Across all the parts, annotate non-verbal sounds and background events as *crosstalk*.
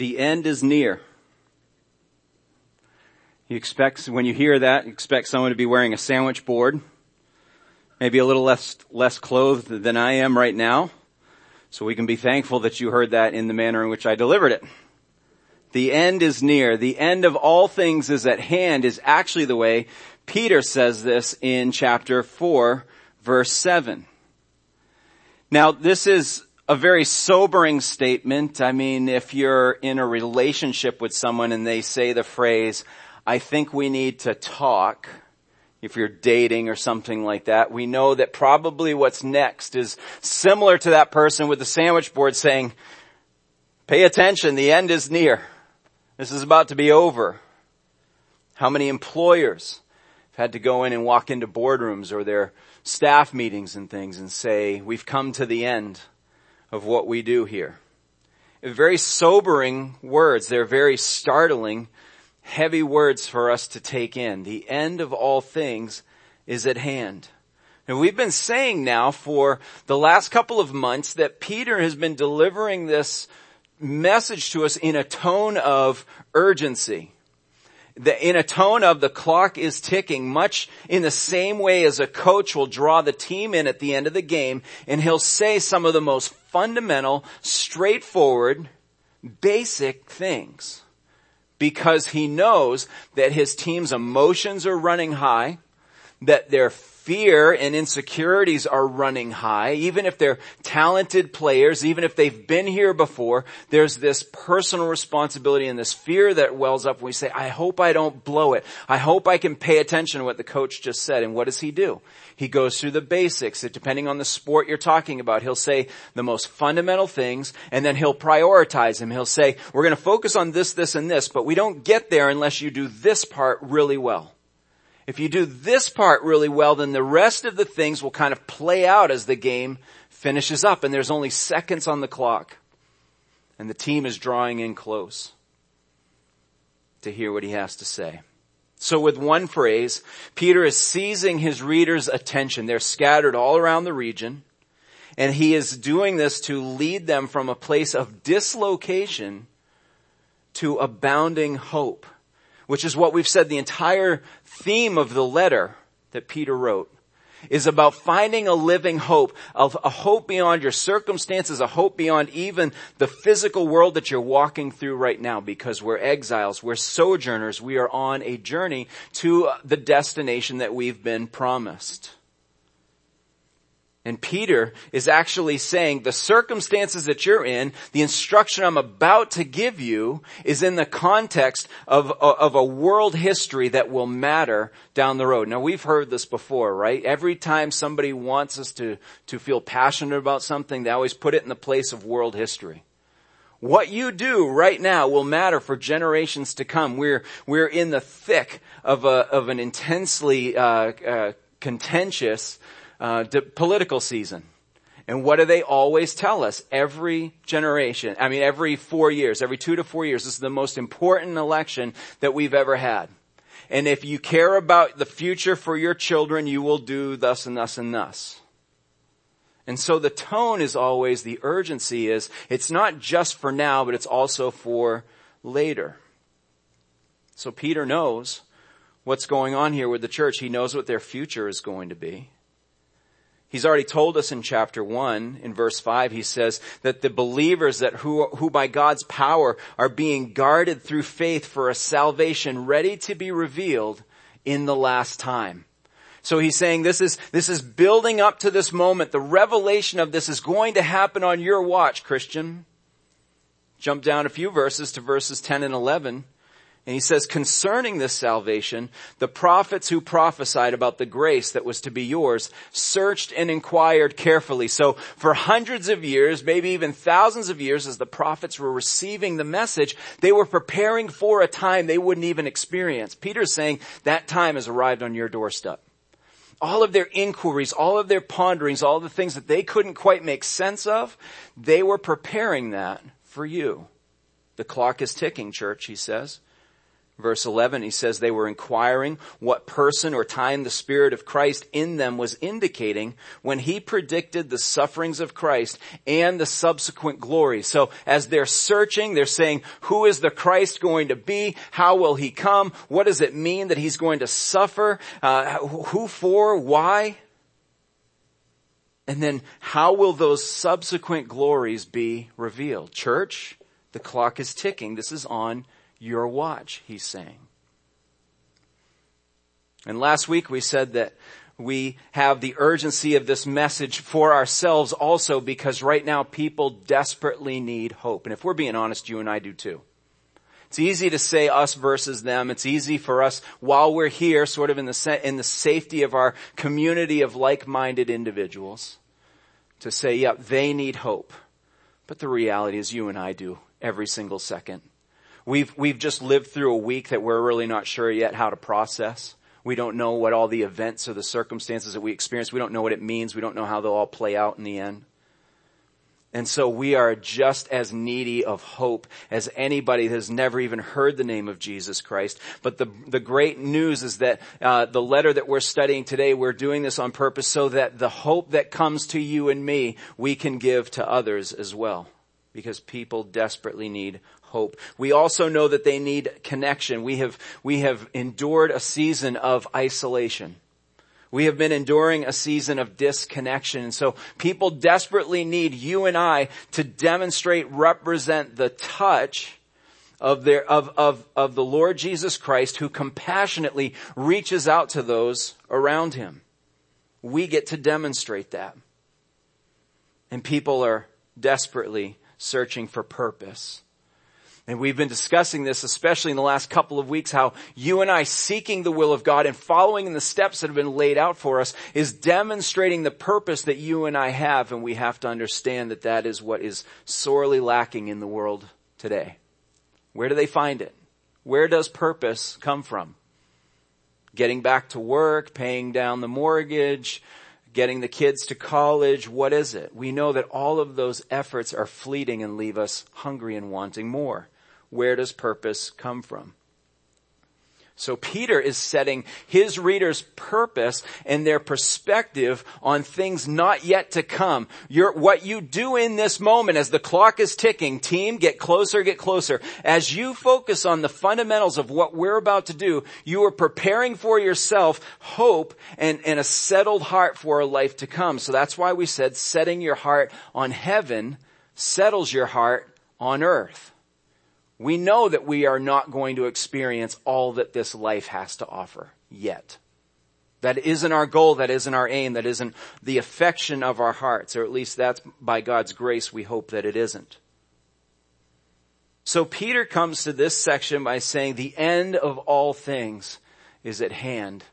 The end is near. You expect, when you hear that, you expect someone to be wearing a sandwich board, maybe a little less, less clothed than I am right now. So we can be thankful that you heard that in the manner in which I delivered it. The end is near. The end of all things is at hand is actually the way Peter says this in chapter 4 verse 7. Now this is a very sobering statement. I mean, if you're in a relationship with someone and they say the phrase, I think we need to talk, if you're dating or something like that, we know that probably what's next is similar to that person with the sandwich board saying, pay attention, the end is near. This is about to be over. How many employers have had to go in and walk into boardrooms or their staff meetings and things and say, we've come to the end of what we do here. Very sobering words. They're very startling, heavy words for us to take in. The end of all things is at hand. And we've been saying now for the last couple of months that Peter has been delivering this message to us in a tone of urgency the, in a tone of the clock is ticking, much in the same way as a coach will draw the team in at the end of the game and he'll say some of the most fundamental, straightforward, basic things. Because he knows that his team's emotions are running high, that their fear and insecurities are running high, even if they're talented players, even if they've been here before, there's this personal responsibility and this fear that wells up when we say, I hope I don't blow it. I hope I can pay attention to what the coach just said. And what does he do? He goes through the basics. Depending on the sport you're talking about, he'll say the most fundamental things and then he'll prioritize them. He'll say, we're going to focus on this, this, and this, but we don't get there unless you do this part really well. If you do this part really well, then the rest of the things will kind of play out as the game finishes up and there's only seconds on the clock and the team is drawing in close to hear what he has to say. So with one phrase, Peter is seizing his readers' attention. They're scattered all around the region and he is doing this to lead them from a place of dislocation to abounding hope which is what we've said the entire theme of the letter that Peter wrote is about finding a living hope, a hope beyond your circumstances, a hope beyond even the physical world that you're walking through right now because we're exiles, we're sojourners, we are on a journey to the destination that we've been promised. And Peter is actually saying the circumstances that you're in, the instruction I'm about to give you is in the context of, of a world history that will matter down the road. Now we've heard this before, right? Every time somebody wants us to, to feel passionate about something, they always put it in the place of world history. What you do right now will matter for generations to come. We're, we're in the thick of a, of an intensely, uh, uh, contentious, uh, political season. And what do they always tell us? Every generation, I mean every four years, every two to four years, this is the most important election that we've ever had. And if you care about the future for your children, you will do thus and thus and thus. And so the tone is always, the urgency is, it's not just for now, but it's also for later. So Peter knows what's going on here with the church. He knows what their future is going to be. He's already told us in chapter 1, in verse 5, he says that the believers that who, who by God's power are being guarded through faith for a salvation ready to be revealed in the last time. So he's saying this is, this is building up to this moment. The revelation of this is going to happen on your watch, Christian. Jump down a few verses to verses 10 and 11. And he says, concerning this salvation, the prophets who prophesied about the grace that was to be yours searched and inquired carefully. So for hundreds of years, maybe even thousands of years, as the prophets were receiving the message, they were preparing for a time they wouldn't even experience. Peter's saying that time has arrived on your doorstep. All of their inquiries, all of their ponderings, all the things that they couldn't quite make sense of, they were preparing that for you. The clock is ticking, church, he says. Verse 11, he says they were inquiring what person or time the Spirit of Christ in them was indicating when he predicted the sufferings of Christ and the subsequent glory. So as they're searching, they're saying, who is the Christ going to be? How will he come? What does it mean that he's going to suffer? Uh, who for? Why? And then how will those subsequent glories be revealed? Church, the clock is ticking. This is on your watch, he's saying. And last week we said that we have the urgency of this message for ourselves also because right now people desperately need hope. And if we're being honest, you and I do too. It's easy to say us versus them. It's easy for us while we're here, sort of in the, in the safety of our community of like-minded individuals, to say, yep, yeah, they need hope. But the reality is you and I do every single second. We've, we've just lived through a week that we're really not sure yet how to process. We don't know what all the events or the circumstances that we experience, we don't know what it means. We don't know how they'll all play out in the end. And so we are just as needy of hope as anybody that has never even heard the name of Jesus Christ. But the, the great news is that uh, the letter that we're studying today, we're doing this on purpose so that the hope that comes to you and me, we can give to others as well. Because people desperately need hope. We also know that they need connection. We have, we have endured a season of isolation. We have been enduring a season of disconnection. And so people desperately need you and I to demonstrate, represent the touch of their, of, of, of the Lord Jesus Christ who compassionately reaches out to those around him. We get to demonstrate that. And people are desperately searching for purpose. And we've been discussing this, especially in the last couple of weeks, how you and I seeking the will of God and following in the steps that have been laid out for us is demonstrating the purpose that you and I have. And we have to understand that that is what is sorely lacking in the world today. Where do they find it? Where does purpose come from? Getting back to work, paying down the mortgage, getting the kids to college, what is it? We know that all of those efforts are fleeting and leave us hungry and wanting more where does purpose come from? So Peter is setting his readers' purpose and their perspective on things not yet to come. Your, what you do in this moment as the clock is ticking, team, get closer, get closer. As you focus on the fundamentals of what we're about to do, you are preparing for yourself hope and, and a settled heart for a life to come. So that's why we said setting your heart on heaven settles your heart on earth. We know that we are not going to experience all that this life has to offer yet. That isn't our goal, that isn't our aim, that isn't the affection of our hearts, or at least that's by God's grace we hope that it isn't. So Peter comes to this section by saying the end of all things is at hand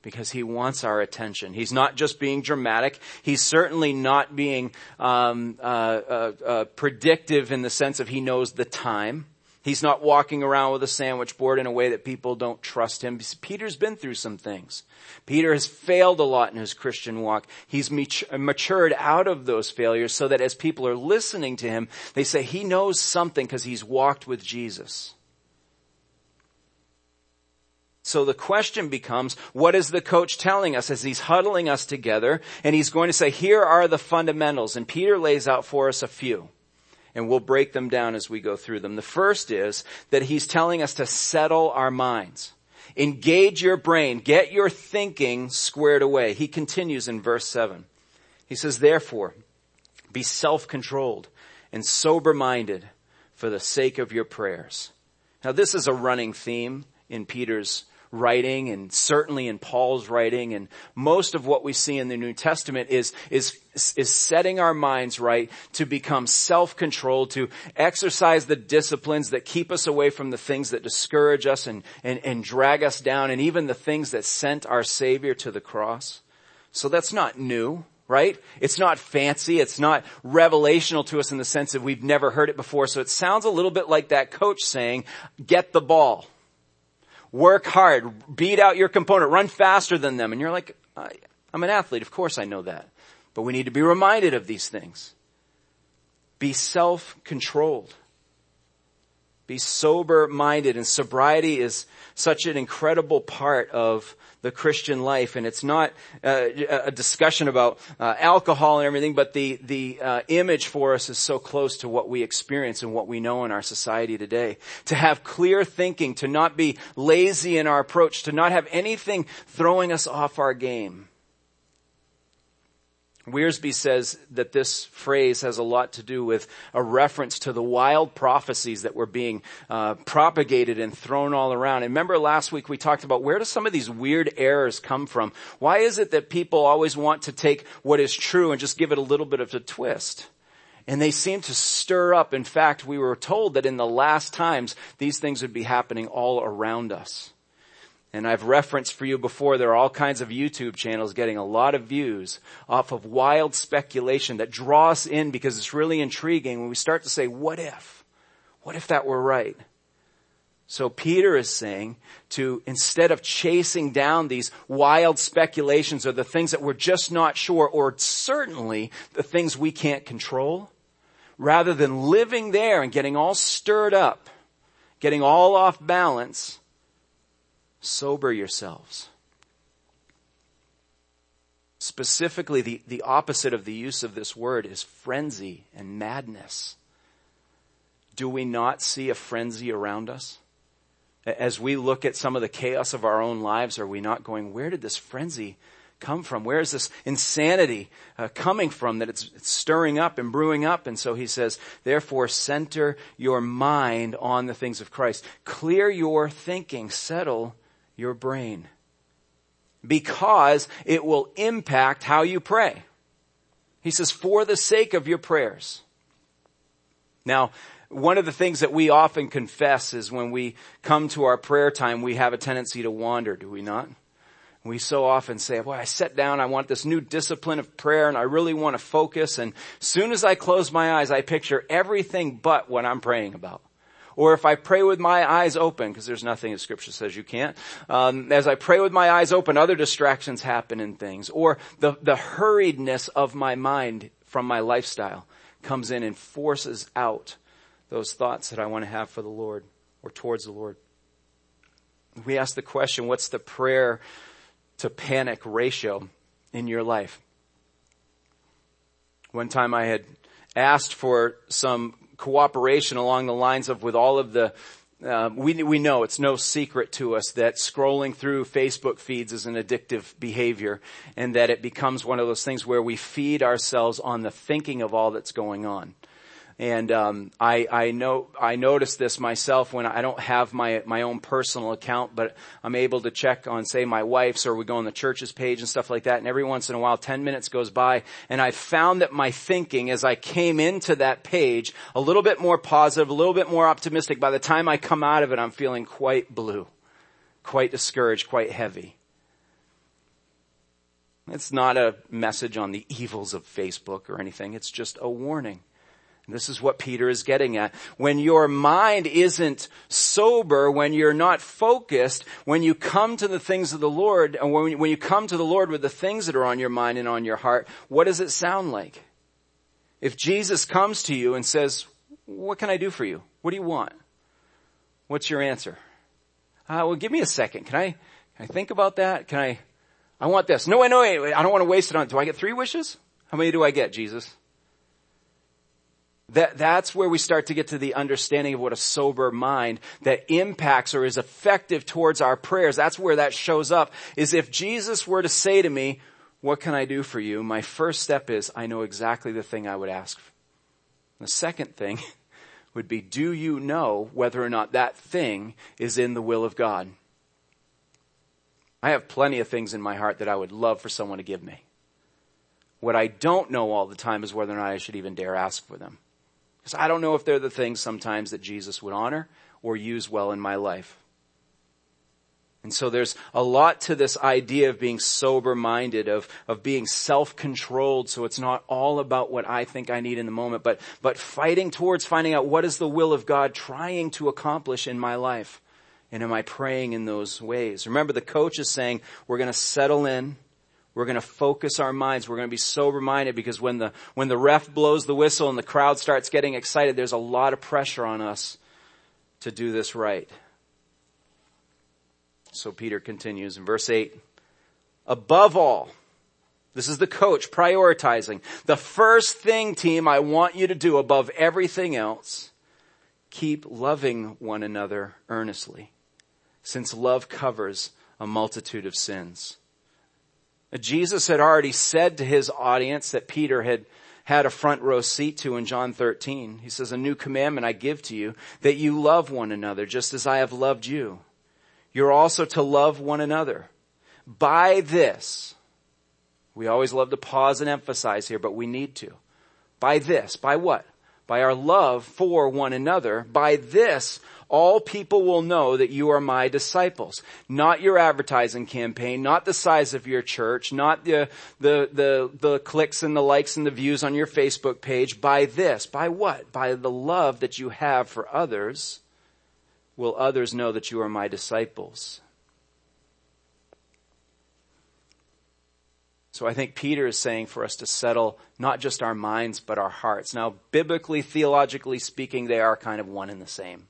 because he wants our attention. He's not just being dramatic. He's certainly not being um, uh, uh, uh, predictive in the sense of he knows the time. He's not walking around with a sandwich board in a way that people don't trust him. Peter's been through some things. Peter has failed a lot in his Christian walk. He's matured out of those failures so that as people are listening to him, they say he knows something because he's walked with Jesus. So the question becomes, what is the coach telling us as he's huddling us together and he's going to say, here are the fundamentals and Peter lays out for us a few and we'll break them down as we go through them. The first is that he's telling us to settle our minds. Engage your brain. Get your thinking squared away. He continues in verse 7. He says, therefore, be self-controlled and sober-minded for the sake of your prayers. Now this is a running theme in Peter's writing and certainly in Paul's writing and most of what we see in the New Testament is, is, is setting our minds right to become self-controlled, to exercise the disciplines that keep us away from the things that discourage us and, and, and drag us down and even the things that sent our Savior to the cross. So that's not new right? It's not fancy. It's not revelational to us in the sense that we've never heard it before. So it sounds a little bit like that coach saying, get the ball work hard, beat out your component, run faster than them. And you're like, I'm an athlete. Of course I know that. But we need to be reminded of these things. Be self-controlled. Be sober minded and sobriety is such an incredible part of the Christian life. And it's not uh, a discussion about uh, alcohol and everything but the the uh, image for us is so close to what we experience and what we know in our society today. To have clear thinking to not be lazy in our approach to not have anything throwing us off our game Wiersbe says that this phrase has a lot to do with a reference to the wild prophecies that were being uh, propagated and thrown all around. And remember last week we talked about where do some of these weird errors come from? Why is it that people always want to take what is true and just give it a little bit of a twist? And they seem to stir up. In fact, we were told that in the last times these things would be happening all around us. And I've referenced for you before, there are all kinds of YouTube channels getting a lot of views off of wild speculation that draw us in because it's really intriguing when we start to say, what if? What if that were right? So Peter is saying to, instead of chasing down these wild speculations or the things that we're just not sure or certainly the things we can't control, rather than living there and getting all stirred up, getting all off balance, sober yourselves. Specifically, the, the opposite of the use of this word is frenzy and madness. Do we not see a frenzy around us? As we look at some of the chaos of our own lives, are we not going, where did this frenzy come from? Where is this insanity uh, coming from that it's, it's stirring up and brewing up? And so he says, therefore center your mind on the things of Christ. Clear your thinking, settle your brain because it will impact how you pray. He says, for the sake of your prayers. Now, one of the things that we often confess is when we come to our prayer time, we have a tendency to wander, do we not? We so often say, well, I sit down, I want this new discipline of prayer and I really want to focus and soon as I close my eyes, I picture everything but what I'm praying about. Or if I pray with my eyes open, because there's nothing that scripture says you can't, um, as I pray with my eyes open, other distractions happen in things. Or the, the hurriedness of my mind from my lifestyle comes in and forces out those thoughts that I want to have for the Lord or towards the Lord. We ask the question, what's the prayer to panic ratio in your life? One time I had asked for some cooperation along the lines of with all of the uh, we, we know it's no secret to us that scrolling through Facebook feeds is an addictive behavior and that it becomes one of those things where we feed ourselves on the thinking of all that's going on. And um, I, I know I notice this myself when I don't have my my own personal account, but I'm able to check on say my wife's or we go on the church's page and stuff like that. And every once in a while, ten minutes goes by, and I found that my thinking as I came into that page a little bit more positive, a little bit more optimistic. By the time I come out of it, I'm feeling quite blue, quite discouraged, quite heavy. It's not a message on the evils of Facebook or anything. It's just a warning. This is what Peter is getting at. When your mind isn't sober, when you're not focused, when you come to the things of the Lord, and when, when you come to the Lord with the things that are on your mind and on your heart, what does it sound like? If Jesus comes to you and says, what can I do for you? What do you want? What's your answer? Uh, well, give me a second. Can I, can I think about that? Can I, I want this. No, no, wait, I don't want to waste it on, do I get three wishes? How many do I get, Jesus? That, that's where we start to get to the understanding of what a sober mind that impacts or is effective towards our prayers. That's where that shows up is if Jesus were to say to me, what can I do for you? My first step is I know exactly the thing I would ask. The second thing *laughs* would be, do you know whether or not that thing is in the will of God? I have plenty of things in my heart that I would love for someone to give me. What I don't know all the time is whether or not I should even dare ask for them. Because I don't know if they're the things sometimes that Jesus would honor or use well in my life. And so there's a lot to this idea of being sober minded, of, of being self-controlled. So it's not all about what I think I need in the moment, but, but fighting towards finding out what is the will of God trying to accomplish in my life. And am I praying in those ways? Remember the coach is saying we're going to settle in. We're going to focus our minds. We're going to be sober minded because when the, when the ref blows the whistle and the crowd starts getting excited, there's a lot of pressure on us to do this right. So Peter continues in verse 8. Above all, this is the coach prioritizing. The first thing, team, I want you to do above everything else, keep loving one another earnestly, since love covers a multitude of sins. Jesus had already said to his audience that Peter had had a front row seat to in John 13. He says, a new commandment I give to you, that you love one another just as I have loved you. You're also to love one another. By this, we always love to pause and emphasize here, but we need to. By this, by what? By our love for one another. By this, all people will know that you are my disciples. Not your advertising campaign, not the size of your church, not the, the, the, the clicks and the likes and the views on your Facebook page. By this, by what? By the love that you have for others, will others know that you are my disciples. So I think Peter is saying for us to settle not just our minds, but our hearts. Now, biblically, theologically speaking, they are kind of one and the same.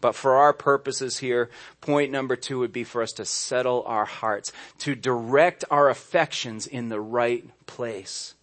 But for our purposes here, point number two would be for us to settle our hearts, to direct our affections in the right place.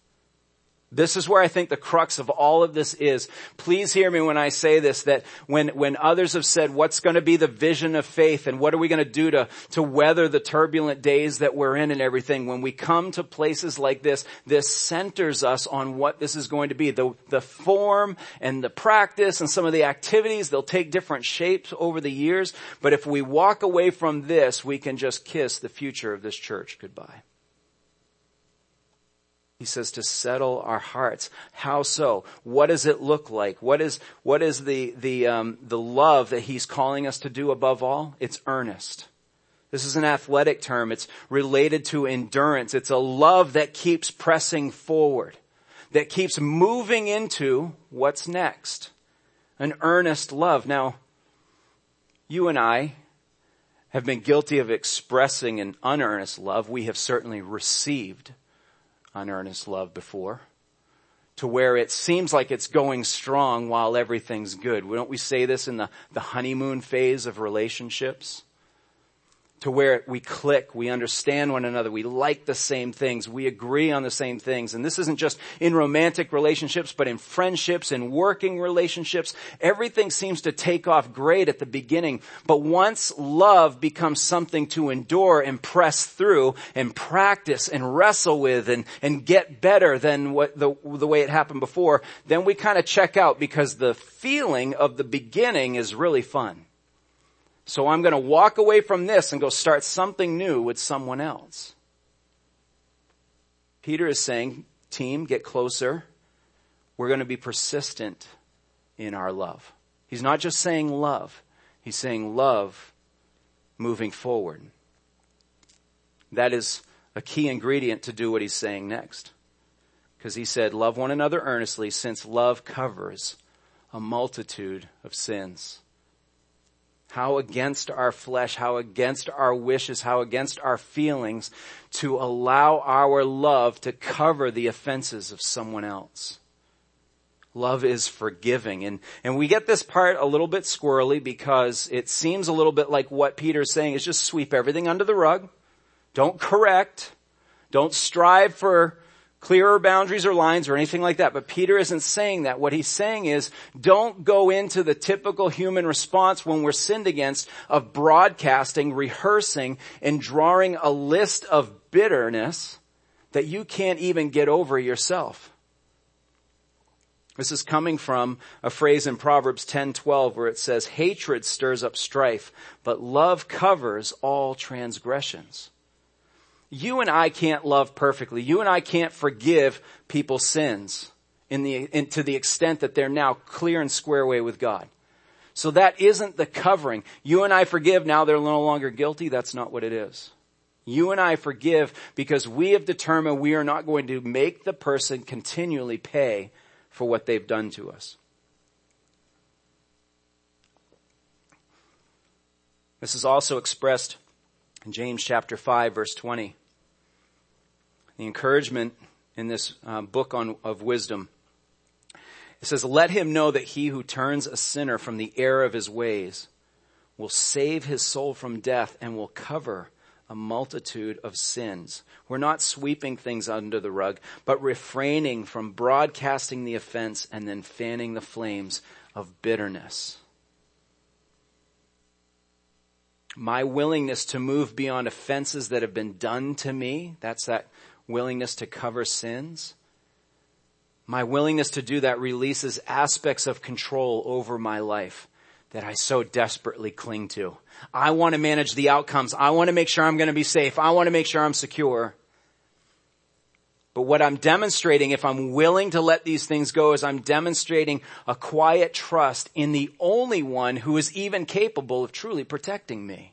This is where I think the crux of all of this is. Please hear me when I say this, that when, when others have said, what's going to be the vision of faith and what are we going to do to, to weather the turbulent days that we're in and everything, when we come to places like this, this centers us on what this is going to be. The, the form and the practice and some of the activities, they'll take different shapes over the years, but if we walk away from this, we can just kiss the future of this church goodbye. He says to settle our hearts. How so? What does it look like? What is, what is the, the, um, the love that he's calling us to do above all? It's earnest. This is an athletic term. It's related to endurance. It's a love that keeps pressing forward, that keeps moving into what's next. An earnest love. Now, you and I have been guilty of expressing an unearnest love. We have certainly received unearnest love before to where it seems like it's going strong while everything's good. Don't we say this in the, the honeymoon phase of relationships? To where we click, we understand one another, we like the same things, we agree on the same things. And this isn't just in romantic relationships, but in friendships and working relationships. Everything seems to take off great at the beginning, but once love becomes something to endure and press through and practice and wrestle with and, and get better than what the, the way it happened before, then we kind of check out because the feeling of the beginning is really fun. So I'm going to walk away from this and go start something new with someone else. Peter is saying, team, get closer. We're going to be persistent in our love. He's not just saying love. He's saying love moving forward. That is a key ingredient to do what he's saying next. Because he said, love one another earnestly since love covers a multitude of sins how against our flesh, how against our wishes, how against our feelings to allow our love to cover the offenses of someone else. Love is forgiving. And, and we get this part a little bit squirrely because it seems a little bit like what Peter's saying is just sweep everything under the rug. Don't correct. Don't strive for clearer boundaries or lines or anything like that. But Peter isn't saying that. What he's saying is don't go into the typical human response when we're sinned against of broadcasting, rehearsing, and drawing a list of bitterness that you can't even get over yourself. This is coming from a phrase in Proverbs 10:12 where it says hatred stirs up strife, but love covers all transgressions you and I can't love perfectly. You and I can't forgive people's sins in the, in, to the extent that they're now clear and square away with God. So that isn't the covering. You and I forgive now they're no longer guilty. That's not what it is. You and I forgive because we have determined we are not going to make the person continually pay for what they've done to us. This is also expressed in James chapter 5 verse 20. The encouragement in this uh, book on, of wisdom It says, let him know that he who turns a sinner from the error of his ways will save his soul from death and will cover a multitude of sins. We're not sweeping things under the rug, but refraining from broadcasting the offense and then fanning the flames of bitterness. My willingness to move beyond offenses that have been done to me, that's that willingness to cover sins. My willingness to do that releases aspects of control over my life that I so desperately cling to. I want to manage the outcomes. I want to make sure I'm going to be safe. I want to make sure I'm secure. But what I'm demonstrating, if I'm willing to let these things go, is I'm demonstrating a quiet trust in the only one who is even capable of truly protecting me.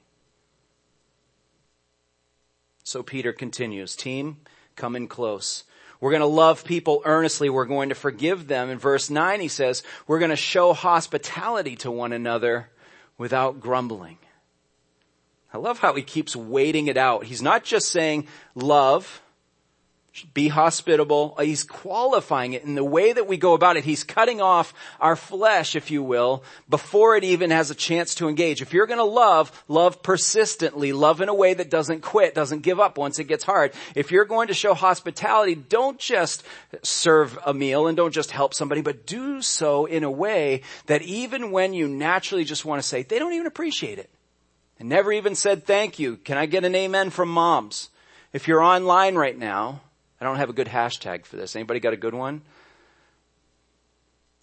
So Peter continues, team, come in close. We're going to love people earnestly. We're going to forgive them. In verse 9 he says, we're going to show hospitality to one another without grumbling. I love how he keeps waiting it out. He's not just saying love, be hospitable. He's qualifying it in the way that we go about it. He's cutting off our flesh, if you will, before it even has a chance to engage. If you're going to love, love persistently. Love in a way that doesn't quit, doesn't give up once it gets hard. If you're going to show hospitality, don't just serve a meal and don't just help somebody, but do so in a way that even when you naturally just want to say, they don't even appreciate it. And never even said thank you. Can I get an amen from moms? If you're online right now, I don't have a good hashtag for this. Anybody got a good one?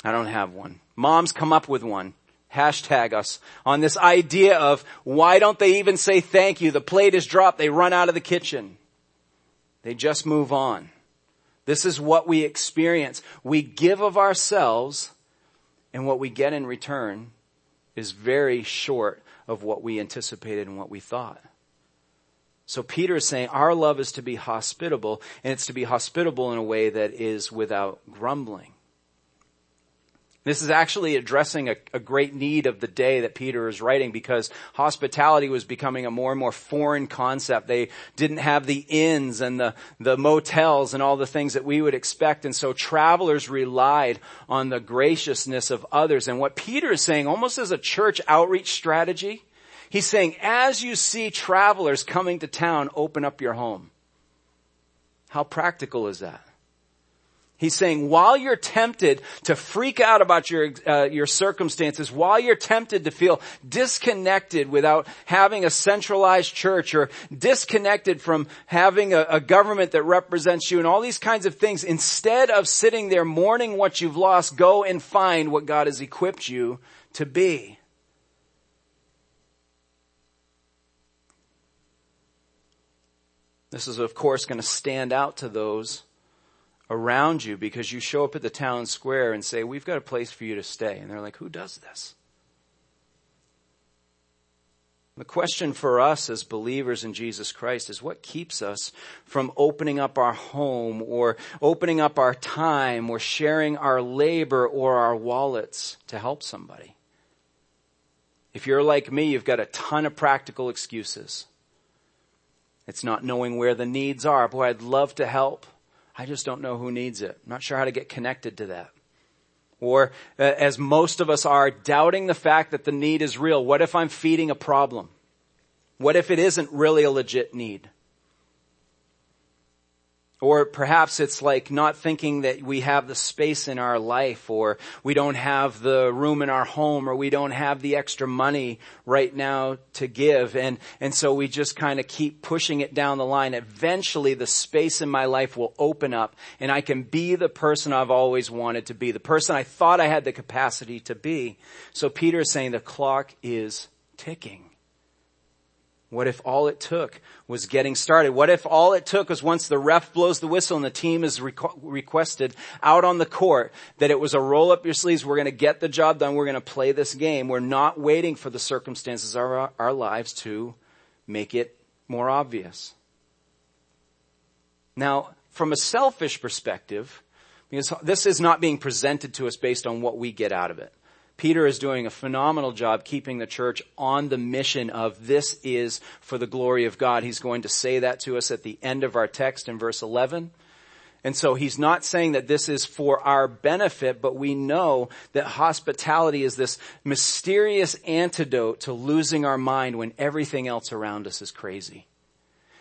I don't have one. Moms come up with one. Hashtag us on this idea of why don't they even say thank you? The plate is dropped. They run out of the kitchen. They just move on. This is what we experience. We give of ourselves and what we get in return is very short of what we anticipated and what we thought. So Peter is saying our love is to be hospitable and it's to be hospitable in a way that is without grumbling. This is actually addressing a, a, great need of the day that Peter is writing because hospitality was becoming a more and more foreign concept. They didn't have the inns and the, the motels and all the things that we would expect. And so travelers relied on the graciousness of others. And what Peter is saying almost as a church outreach strategy He's saying, as you see travelers coming to town, open up your home. How practical is that? He's saying, while you're tempted to freak out about your uh, your circumstances, while you're tempted to feel disconnected without having a centralized church, or disconnected from having a, a government that represents you, and all these kinds of things, instead of sitting there mourning what you've lost, go and find what God has equipped you to be. This is of course going to stand out to those around you because you show up at the town square and say, we've got a place for you to stay. And they're like, who does this? The question for us as believers in Jesus Christ is what keeps us from opening up our home or opening up our time or sharing our labor or our wallets to help somebody? If you're like me, you've got a ton of practical excuses. It's not knowing where the needs are. Boy, I'd love to help. I just don't know who needs it. I'm not sure how to get connected to that. Or, uh, as most of us are, doubting the fact that the need is real. What if I'm feeding a problem? What if it isn't really a legit need? Or perhaps it's like not thinking that we have the space in our life or we don't have the room in our home or we don't have the extra money right now to give. And, and so we just kind of keep pushing it down the line. Eventually the space in my life will open up and I can be the person I've always wanted to be, the person I thought I had the capacity to be. So Peter is saying the clock is ticking. What if all it took was getting started? What if all it took was once the ref blows the whistle and the team is requ- requested out on the court that it was a roll up your sleeves. We're going to get the job done. We're going to play this game. We're not waiting for the circumstances of our, our lives to make it more obvious. Now, from a selfish perspective, because this is not being presented to us based on what we get out of it. Peter is doing a phenomenal job keeping the church on the mission of this is for the glory of God. He's going to say that to us at the end of our text in verse 11. And so he's not saying that this is for our benefit, but we know that hospitality is this mysterious antidote to losing our mind when everything else around us is crazy.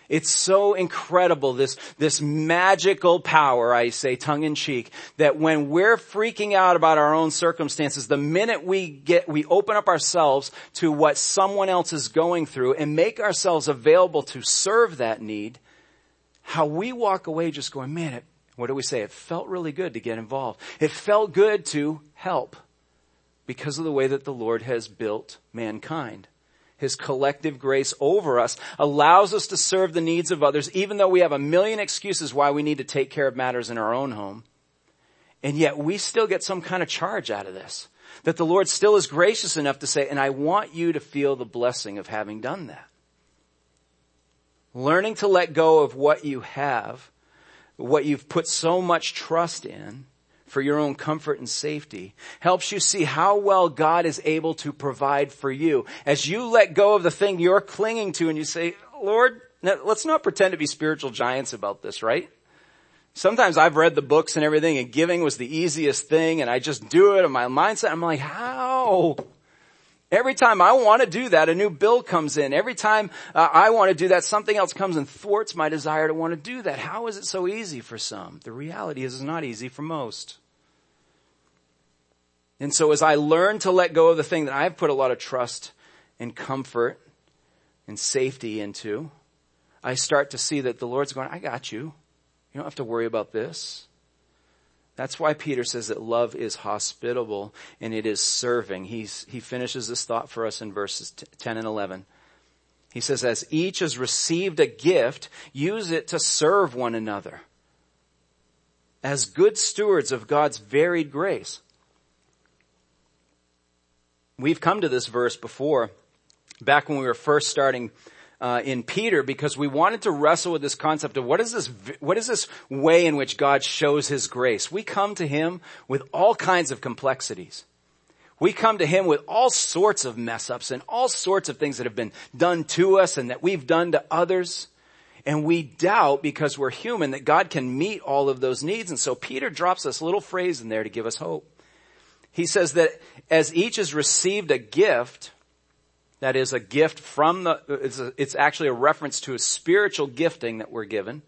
It's so incredible, this, this magical power, I say tongue in cheek, that when we're freaking out about our own circumstances, the minute we get, we open up ourselves to what someone else is going through and make ourselves available to serve that need, how we walk away just going, man, it, what do we say? It felt really good to get involved. It felt good to help because of the way that the Lord has built mankind. His collective grace over us allows us to serve the needs of others, even though we have a million excuses why we need to take care of matters in our own home. And yet we still get some kind of charge out of this. That the Lord still is gracious enough to say, and I want you to feel the blessing of having done that. Learning to let go of what you have, what you've put so much trust in, for your own comfort and safety, helps you see how well God is able to provide for you. As you let go of the thing you're clinging to and you say, Lord, let's not pretend to be spiritual giants about this, right? Sometimes I've read the books and everything and giving was the easiest thing and I just do it and my mindset, I'm like, how? Every time I want to do that, a new bill comes in. Every time uh, I want to do that, something else comes and thwarts my desire to want to do that. How is it so easy for some? The reality is it's not easy for most. And so as I learn to let go of the thing that I've put a lot of trust and comfort and safety into, I start to see that the Lord's going, I got you. You don't have to worry about this. That's why Peter says that love is hospitable and it is serving. He's, he finishes this thought for us in verses 10 and 11. He says, as each has received a gift, use it to serve one another as good stewards of God's varied grace. We've come to this verse before, back when we were first starting uh, in Peter, because we wanted to wrestle with this concept of what is this, what is this way in which God shows His grace? We come to Him with all kinds of complexities. We come to Him with all sorts of mess ups and all sorts of things that have been done to us and that we've done to others. And we doubt because we're human that God can meet all of those needs. And so Peter drops this little phrase in there to give us hope. He says that as each has received a gift, that is a gift from the, it's, a, it's actually a reference to a spiritual gifting that we're given.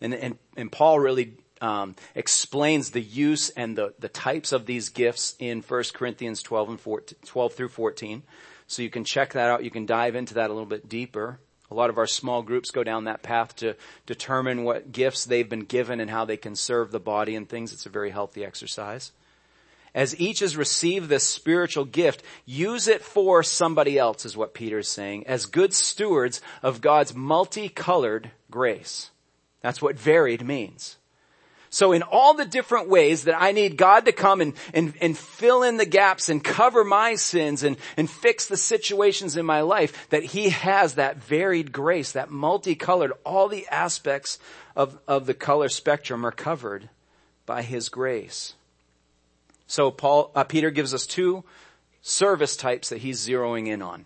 And, and, and Paul really um, explains the use and the, the types of these gifts in 1 Corinthians 12 and 14, 12 through 14. So you can check that out. You can dive into that a little bit deeper. A lot of our small groups go down that path to determine what gifts they've been given and how they can serve the body and things. It's a very healthy exercise as each has received this spiritual gift, use it for somebody else is what Peter is saying, as good stewards of God's multicolored grace. That's what varied means. So in all the different ways that I need God to come and, and, and fill in the gaps and cover my sins and, and fix the situations in my life, that He has that varied grace, that multicolored, all the aspects of, of the color spectrum are covered by His grace. So Paul, uh, Peter gives us two service types that he's zeroing in on.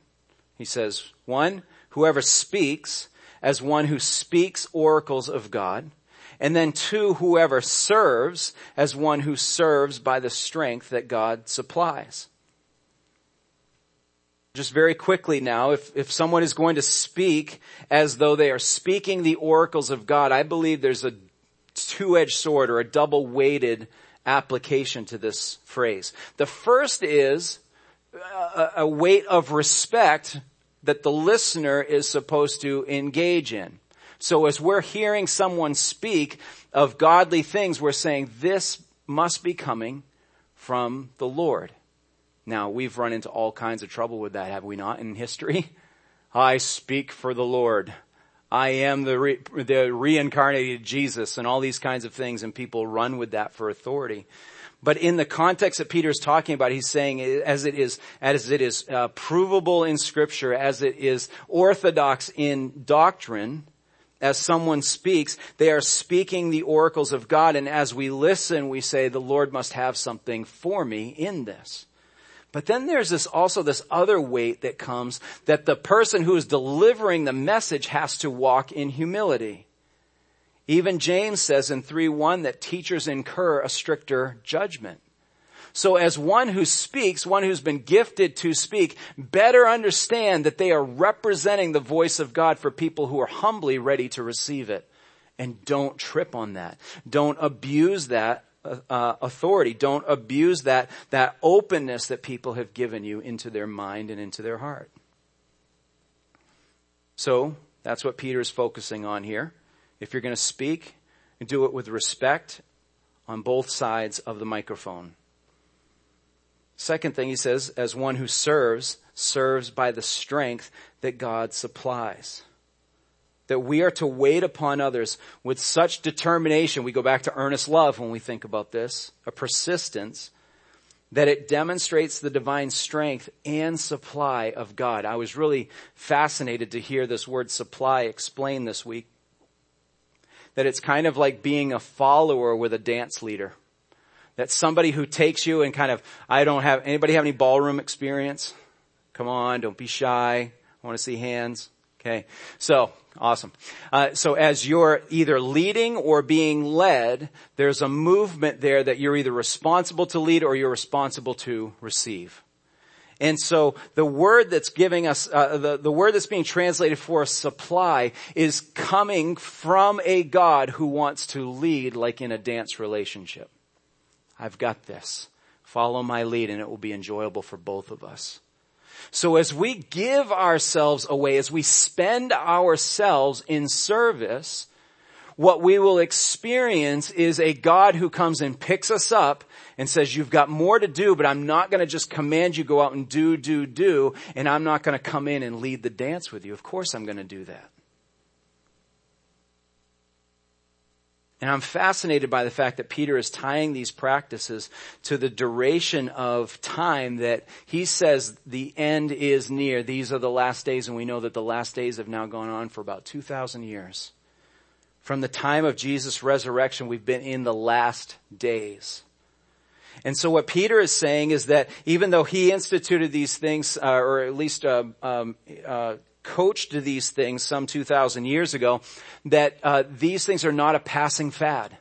He says, one, whoever speaks as one who speaks oracles of God. And then two, whoever serves as one who serves by the strength that God supplies. Just very quickly now, if, if someone is going to speak as though they are speaking the oracles of God, I believe there's a two-edged sword or a double-weighted application to this phrase. The first is a, weight of respect that the listener is supposed to engage in. So as we're hearing someone speak of godly things, we're saying this must be coming from the Lord. Now, we've run into all kinds of trouble with that, have we not, in history? *laughs* I speak for the Lord. I am the, re, the reincarnated Jesus and all these kinds of things and people run with that for authority. But in the context that Peter is talking about, he's saying as it is, as it is uh, provable in scripture, as it is orthodox in doctrine, as someone speaks, they are speaking the oracles of God. And as we listen, we say, the Lord must have something for me in this. But then there's this also this other weight that comes that the person who is delivering the message has to walk in humility. Even James says in 3-1 that teachers incur a stricter judgment. So as one who speaks, one who's been gifted to speak, better understand that they are representing the voice of God for people who are humbly ready to receive it. And don't trip on that. Don't abuse that uh, authority. Don't abuse that, that openness that people have given you into their mind and into their heart. So, that's what Peter is focusing on here. If you're going to speak, do it with respect on both sides of the microphone. Second thing he says, as one who serves, serves by the strength that God supplies. That we are to wait upon others with such determination. We go back to earnest love when we think about this, a persistence that it demonstrates the divine strength and supply of God. I was really fascinated to hear this word supply explained this week. That it's kind of like being a follower with a dance leader. That somebody who takes you and kind of, I don't have, anybody have any ballroom experience? Come on, don't be shy. I want to see hands. Okay. So, awesome. Uh, so as you're either leading or being led, there's a movement there that you're either responsible to lead or you're responsible to receive. And so the word that's giving us, uh, the, the word that's being translated for supply is coming from a God who wants to lead like in a dance relationship. I've got this. Follow my lead and it will be enjoyable for both of us. So as we give ourselves away, as we spend ourselves in service, what we will experience is a God who comes and picks us up and says, you've got more to do, but I'm not going to just command you go out and do, do, do, and I'm not going to come in and lead the dance with you. Of course I'm going to do that. And I'm fascinated by the fact that Peter is tying these practices to the duration of time that he says the end is near. These are the last days, and we know that the last days have now gone on for about 2,000 years. From the time of Jesus' resurrection, we've been in the last days. And so what Peter is saying is that even though he instituted these things, uh, or at least uh, um, uh, coached these things some 2,000 years ago, that uh, these things are not a passing fad.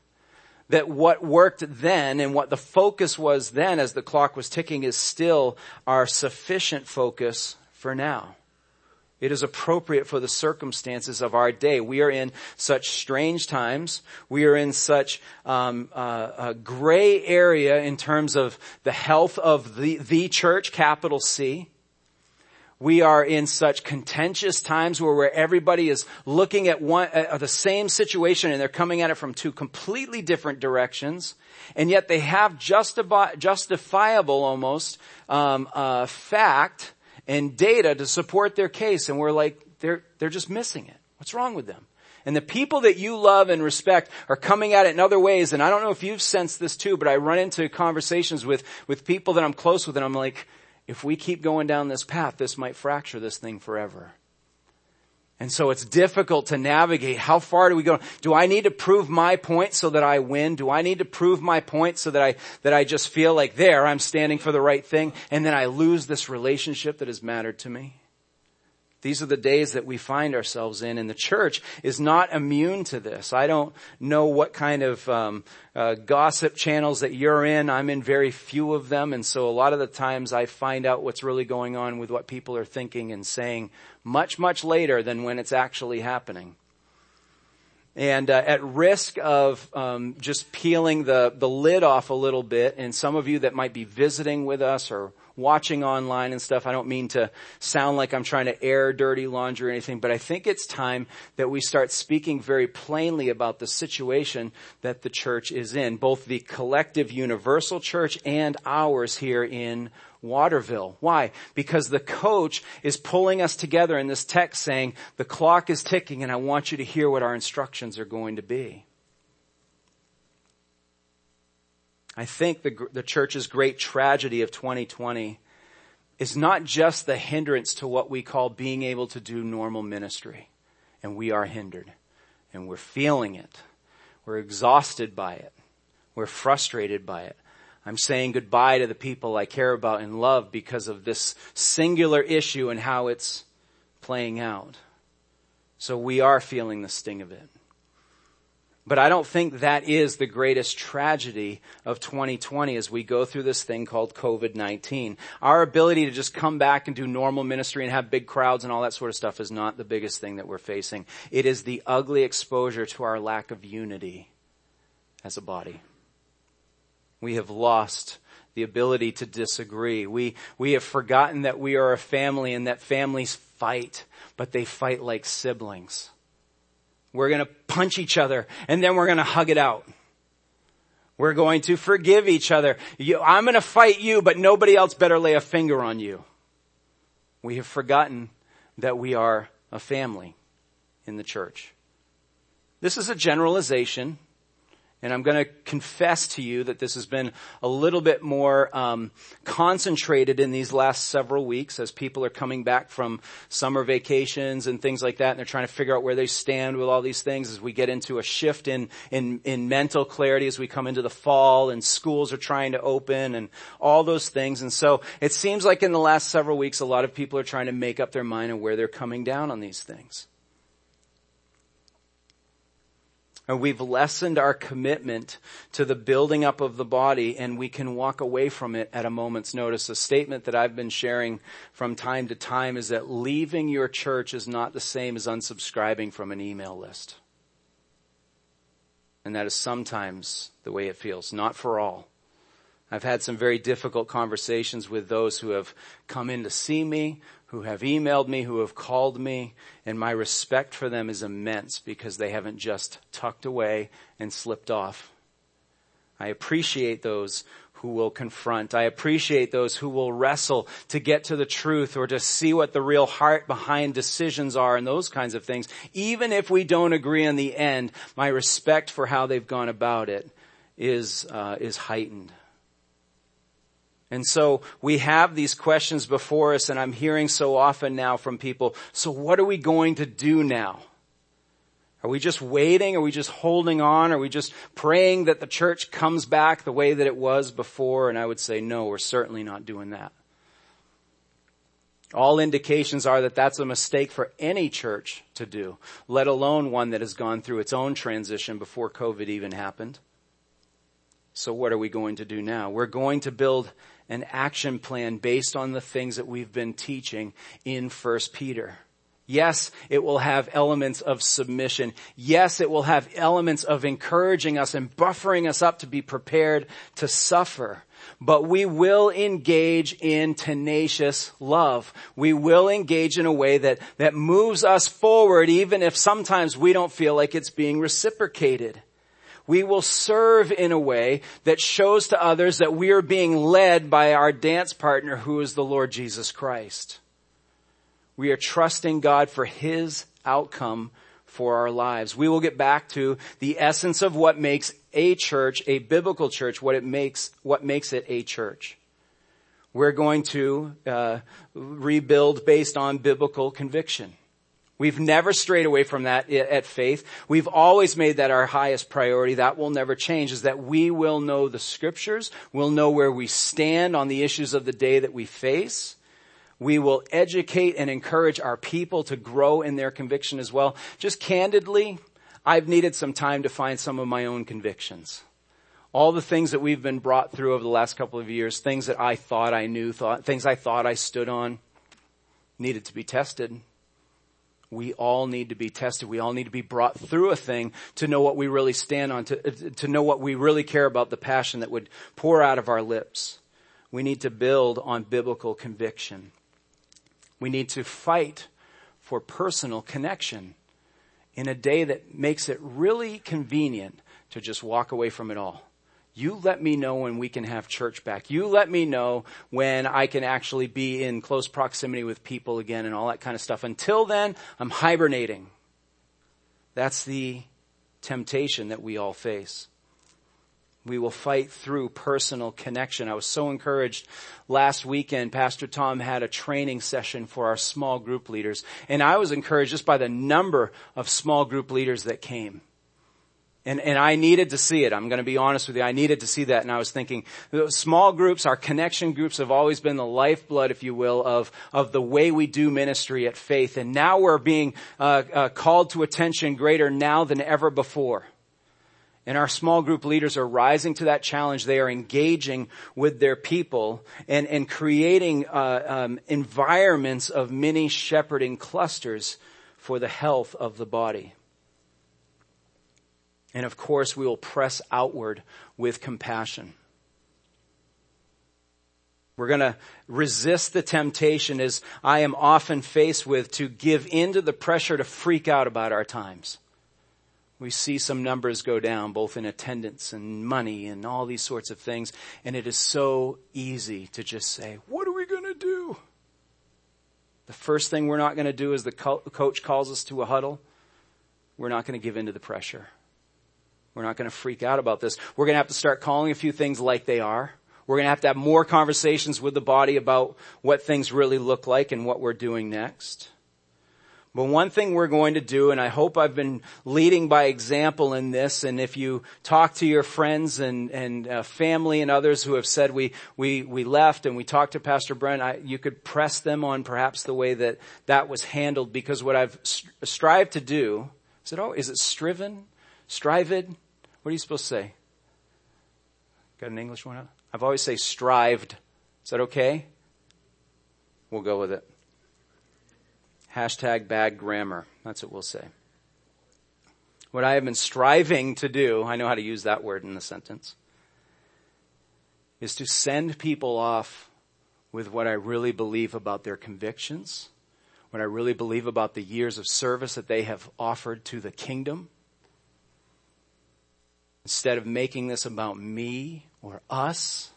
That what worked then and what the focus was then as the clock was ticking is still our sufficient focus for now. It is appropriate for the circumstances of our day. We are in such strange times. We are in such um, uh, a gray area in terms of the health of the, the church, capital C we are in such contentious times where, where everybody is looking at one, at the same situation and they're coming at it from two completely different directions. And yet they have justifi- justifiable almost, um, uh, fact and data to support their case. And we're like, they're, they're just missing it. What's wrong with them? And the people that you love and respect are coming at it in other ways. And I don't know if you've sensed this too, but I run into conversations with, with people that I'm close with and I'm like, if we keep going down this path, this might fracture this thing forever. And so it's difficult to navigate. How far do we go? Do I need to prove my point so that I win? Do I need to prove my point so that I, that I just feel like there, I'm standing for the right thing and then I lose this relationship that has mattered to me? These are the days that we find ourselves in, and the church is not immune to this. I don't know what kind of um, uh, gossip channels that you're in. I'm in very few of them, and so a lot of the times I find out what's really going on with what people are thinking and saying much, much later than when it's actually happening. And uh, at risk of um, just peeling the the lid off a little bit, and some of you that might be visiting with us or watching online and stuff. I don't mean to sound like I'm trying to air dirty laundry or anything, but I think it's time that we start speaking very plainly about the situation that the church is in, both the collective universal church and ours here in Waterville. Why? Because the coach is pulling us together in this text saying, the clock is ticking and I want you to hear what our instructions are going to be. I think the, the church's great tragedy of 2020 is not just the hindrance to what we call being able to do normal ministry. And we are hindered. And we're feeling it. We're exhausted by it. We're frustrated by it. I'm saying goodbye to the people I care about and love because of this singular issue and how it's playing out. So we are feeling the sting of it. But I don't think that is the greatest tragedy of 2020 as we go through this thing called COVID-19. Our ability to just come back and do normal ministry and have big crowds and all that sort of stuff is not the biggest thing that we're facing. It is the ugly exposure to our lack of unity as a body. We have lost the ability to disagree. We, we have forgotten that we are a family and that families fight, but they fight like siblings. We're gonna punch each other and then we're gonna hug it out. We're going to forgive each other. You, I'm gonna fight you, but nobody else better lay a finger on you. We have forgotten that we are a family in the church. This is a generalization. And I'm going to confess to you that this has been a little bit more um, concentrated in these last several weeks as people are coming back from summer vacations and things like that, and they're trying to figure out where they stand with all these things. As we get into a shift in in in mental clarity as we come into the fall, and schools are trying to open, and all those things. And so it seems like in the last several weeks, a lot of people are trying to make up their mind on where they're coming down on these things. And we've lessened our commitment to the building up of the body and we can walk away from it at a moment's notice. A statement that I've been sharing from time to time is that leaving your church is not the same as unsubscribing from an email list. And that is sometimes the way it feels, not for all. I've had some very difficult conversations with those who have come in to see me, who have emailed me, who have called me, and my respect for them is immense because they haven't just tucked away and slipped off. I appreciate those who will confront. I appreciate those who will wrestle to get to the truth or to see what the real heart behind decisions are and those kinds of things. Even if we don't agree in the end, my respect for how they've gone about it is, uh, is heightened. And so we have these questions before us and I'm hearing so often now from people, so what are we going to do now? Are we just waiting? Are we just holding on? Are we just praying that the church comes back the way that it was before? And I would say, no, we're certainly not doing that. All indications are that that's a mistake for any church to do, let alone one that has gone through its own transition before COVID even happened. So what are we going to do now? We're going to build an action plan based on the things that we've been teaching in 1 Peter. Yes, it will have elements of submission. Yes, it will have elements of encouraging us and buffering us up to be prepared to suffer. But we will engage in tenacious love. We will engage in a way that, that moves us forward even if sometimes we don't feel like it's being reciprocated we will serve in a way that shows to others that we are being led by our dance partner who is the Lord Jesus Christ. We are trusting God for His outcome for our lives. We will get back to the essence of what makes a church, a biblical church, what it makes, what makes it a church. We're going to uh, rebuild based on biblical conviction. We've never strayed away from that at faith. We've always made that our highest priority. That will never change is that we will know the scriptures. We'll know where we stand on the issues of the day that we face. We will educate and encourage our people to grow in their conviction as well. Just candidly, I've needed some time to find some of my own convictions. All the things that we've been brought through over the last couple of years, things that I thought I knew, thought, things I thought I stood on, needed to be tested we all need to be tested. We all need to be brought through a thing to know what we really stand on, to, to know what we really care about, the passion that would pour out of our lips. We need to build on biblical conviction. We need to fight for personal connection in a day that makes it really convenient to just walk away from it all. You let me know when we can have church back. You let me know when I can actually be in close proximity with people again and all that kind of stuff. Until then, I'm hibernating. That's the temptation that we all face. We will fight through personal connection. I was so encouraged last weekend. Pastor Tom had a training session for our small group leaders. And I was encouraged just by the number of small group leaders that came. And, and I needed to see it. I'm going to be honest with you. I needed to see that. And I was thinking, small groups, our connection groups have always been the lifeblood, if you will, of, of the way we do ministry at faith. And now we're being uh, uh, called to attention greater now than ever before. And our small group leaders are rising to that challenge. They are engaging with their people and, and creating uh, um, environments of mini shepherding clusters for the health of the body. And of course, we will press outward with compassion. We're going to resist the temptation as I am often faced with to give in to the pressure to freak out about our times. We see some numbers go down both in attendance and money and all these sorts of things. And it is so easy to just say, what are we going to do? The first thing we're not going to do is the co- coach calls us to a huddle. We're not going to give in to the pressure. We're not going to freak out about this. We're going to have to start calling a few things like they are. We're going to have to have more conversations with the body about what things really look like and what we're doing next. But one thing we're going to do, and I hope I've been leading by example in this, and if you talk to your friends and, and uh, family and others who have said we, we, we left and we talked to Pastor Brent, I, you could press them on perhaps the way that that was handled because what I've strived to do, is it, oh, is it striven? Strived? What are you supposed to say? Got an English one? I've always say strived. Is that okay? We'll go with it. Hashtag bad grammar. That's what we'll say. What I have been striving to do, I know how to use that word in the sentence, is to send people off with what I really believe about their convictions, what I really believe about the years of service that they have offered to the kingdom. Instead of making this about me or us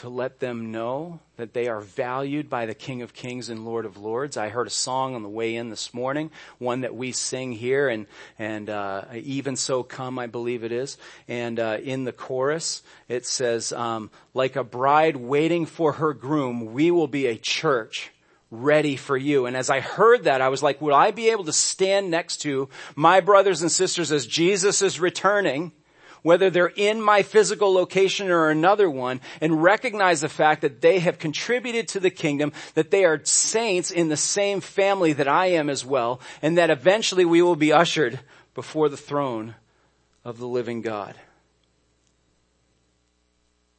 to let them know that they are valued by the King of Kings and Lord of Lords. I heard a song on the way in this morning, one that we sing here, and and uh, even so come, I believe it is. And uh, in the chorus, it says, um, "Like a bride waiting for her groom, we will be a church." Ready for you. And as I heard that, I was like, would I be able to stand next to my brothers and sisters as Jesus is returning whether they're in my physical location or another one, and recognize the fact that they have contributed to the kingdom, that they are saints in the same family that I am as well, and that eventually we will be ushered before the throne of the living God.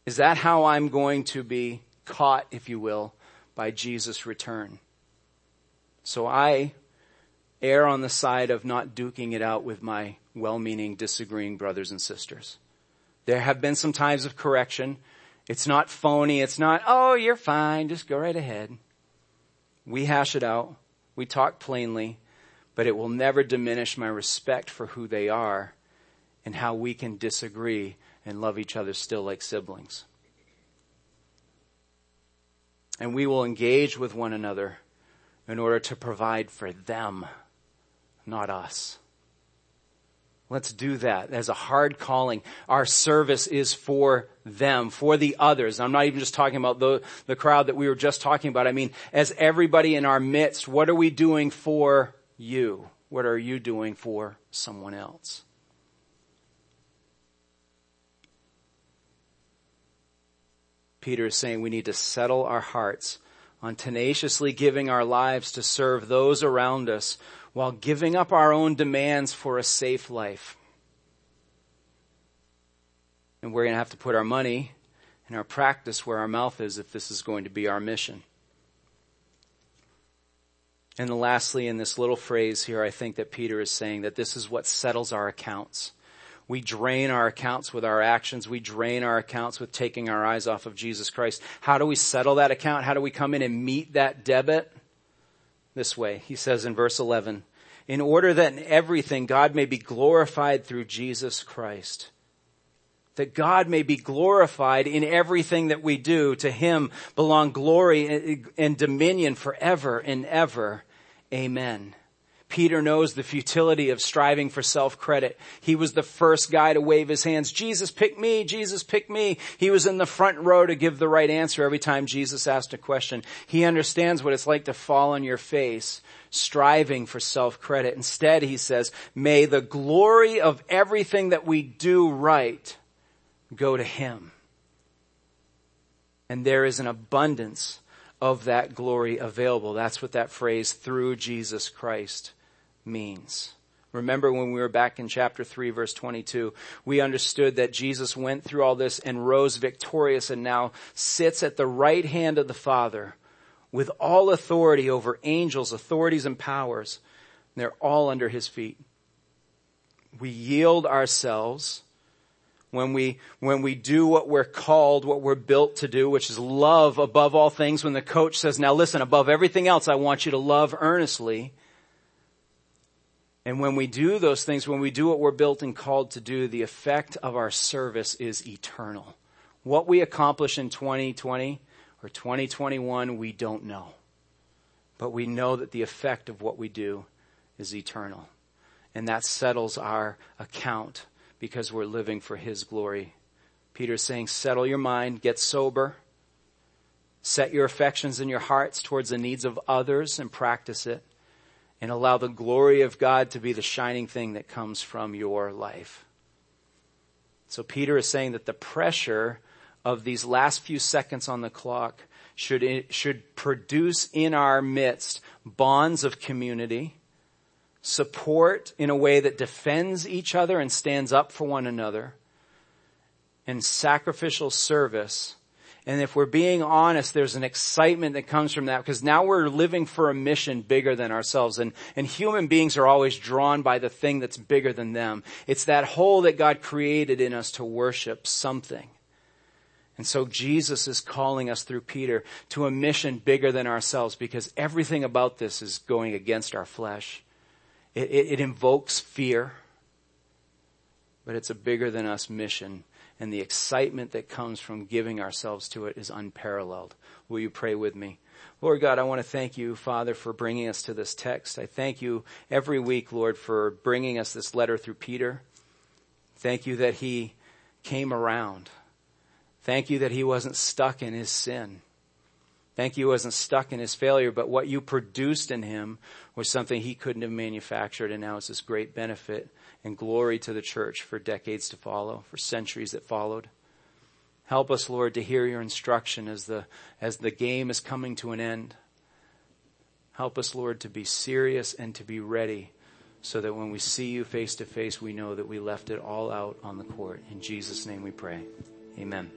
Is that how I'm going to be caught, if you will, by Jesus' return? So I err on the side of not duking it out with my well-meaning, disagreeing brothers and sisters. There have been some times of correction. It's not phony. It's not, oh, you're fine. Just go right ahead. We hash it out. We talk plainly, but it will never diminish my respect for who they are and how we can disagree and love each other still like siblings. And we will engage with one another in order to provide for them, not us. Let's do that as a hard calling. Our service is for them, for the others. I'm not even just talking about the, the crowd that we were just talking about. I mean, as everybody in our midst, what are we doing for you? What are you doing for someone else? Peter is saying we need to settle our hearts on tenaciously giving our lives to serve those around us while giving up our own demands for a safe life. And we're going to have to put our money and our practice where our mouth is if this is going to be our mission. And lastly, in this little phrase here, I think that Peter is saying that this is what settles our accounts. We drain our accounts with our actions. We drain our accounts with taking our eyes off of Jesus Christ. How do we settle that account? How do we come in and meet that debit? this way. He says in verse 11, in order that in everything God may be glorified through Jesus Christ. That God may be glorified in everything that we do. To Him belong glory and dominion forever and ever. Amen. Peter knows the futility of striving for self-credit. He was the first guy to wave his hands. Jesus, pick me. Jesus, pick me. He was in the front row to give the right answer every time Jesus asked a question. He understands what it's like to fall on your face, striving for self-credit. Instead, he says, may the glory of everything that we do right go to Him. And there is an abundance of that glory available. That's what that phrase, through Jesus Christ, means. Remember when we were back in chapter 3 verse 22, we understood that Jesus went through all this and rose victorious and now sits at the right hand of the Father with all authority over angels, authorities, and powers. And they're all under his feet. We yield ourselves when we, when we do what we're called, what we're built to do, which is love above all things. When the coach says, now listen, above everything else, I want you to love earnestly. And when we do those things, when we do what we're built and called to do, the effect of our service is eternal. What we accomplish in 2020 or 2021, we don't know. But we know that the effect of what we do is eternal. And that settles our account because we're living for His glory. Peter's saying, settle your mind, get sober, set your affections and your hearts towards the needs of others and practice it and allow the glory of God to be the shining thing that comes from your life. So Peter is saying that the pressure of these last few seconds on the clock should, should produce in our midst bonds of community, support in a way that defends each other and stands up for one another, and sacrificial service and if we're being honest, there's an excitement that comes from that because now we're living for a mission bigger than ourselves. And, and human beings are always drawn by the thing that's bigger than them. It's that hole that God created in us to worship something. And so Jesus is calling us through Peter to a mission bigger than ourselves because everything about this is going against our flesh. It, it, it invokes fear, but it's a bigger than us mission and the excitement that comes from giving ourselves to it is unparalleled. Will you pray with me? Lord God, I want to thank you, Father, for bringing us to this text. I thank you every week, Lord, for bringing us this letter through Peter. Thank you that he came around. Thank you that he wasn't stuck in his sin. Thank you he wasn't stuck in his failure, but what you produced in him was something he couldn't have manufactured, and now it's this great benefit and glory to the church for decades to follow, for centuries that followed. Help us, Lord, to hear your instruction as the, as the game is coming to an end. Help us, Lord, to be serious and to be ready so that when we see you face to face, we know that we left it all out on the court. In Jesus' name we pray. Amen.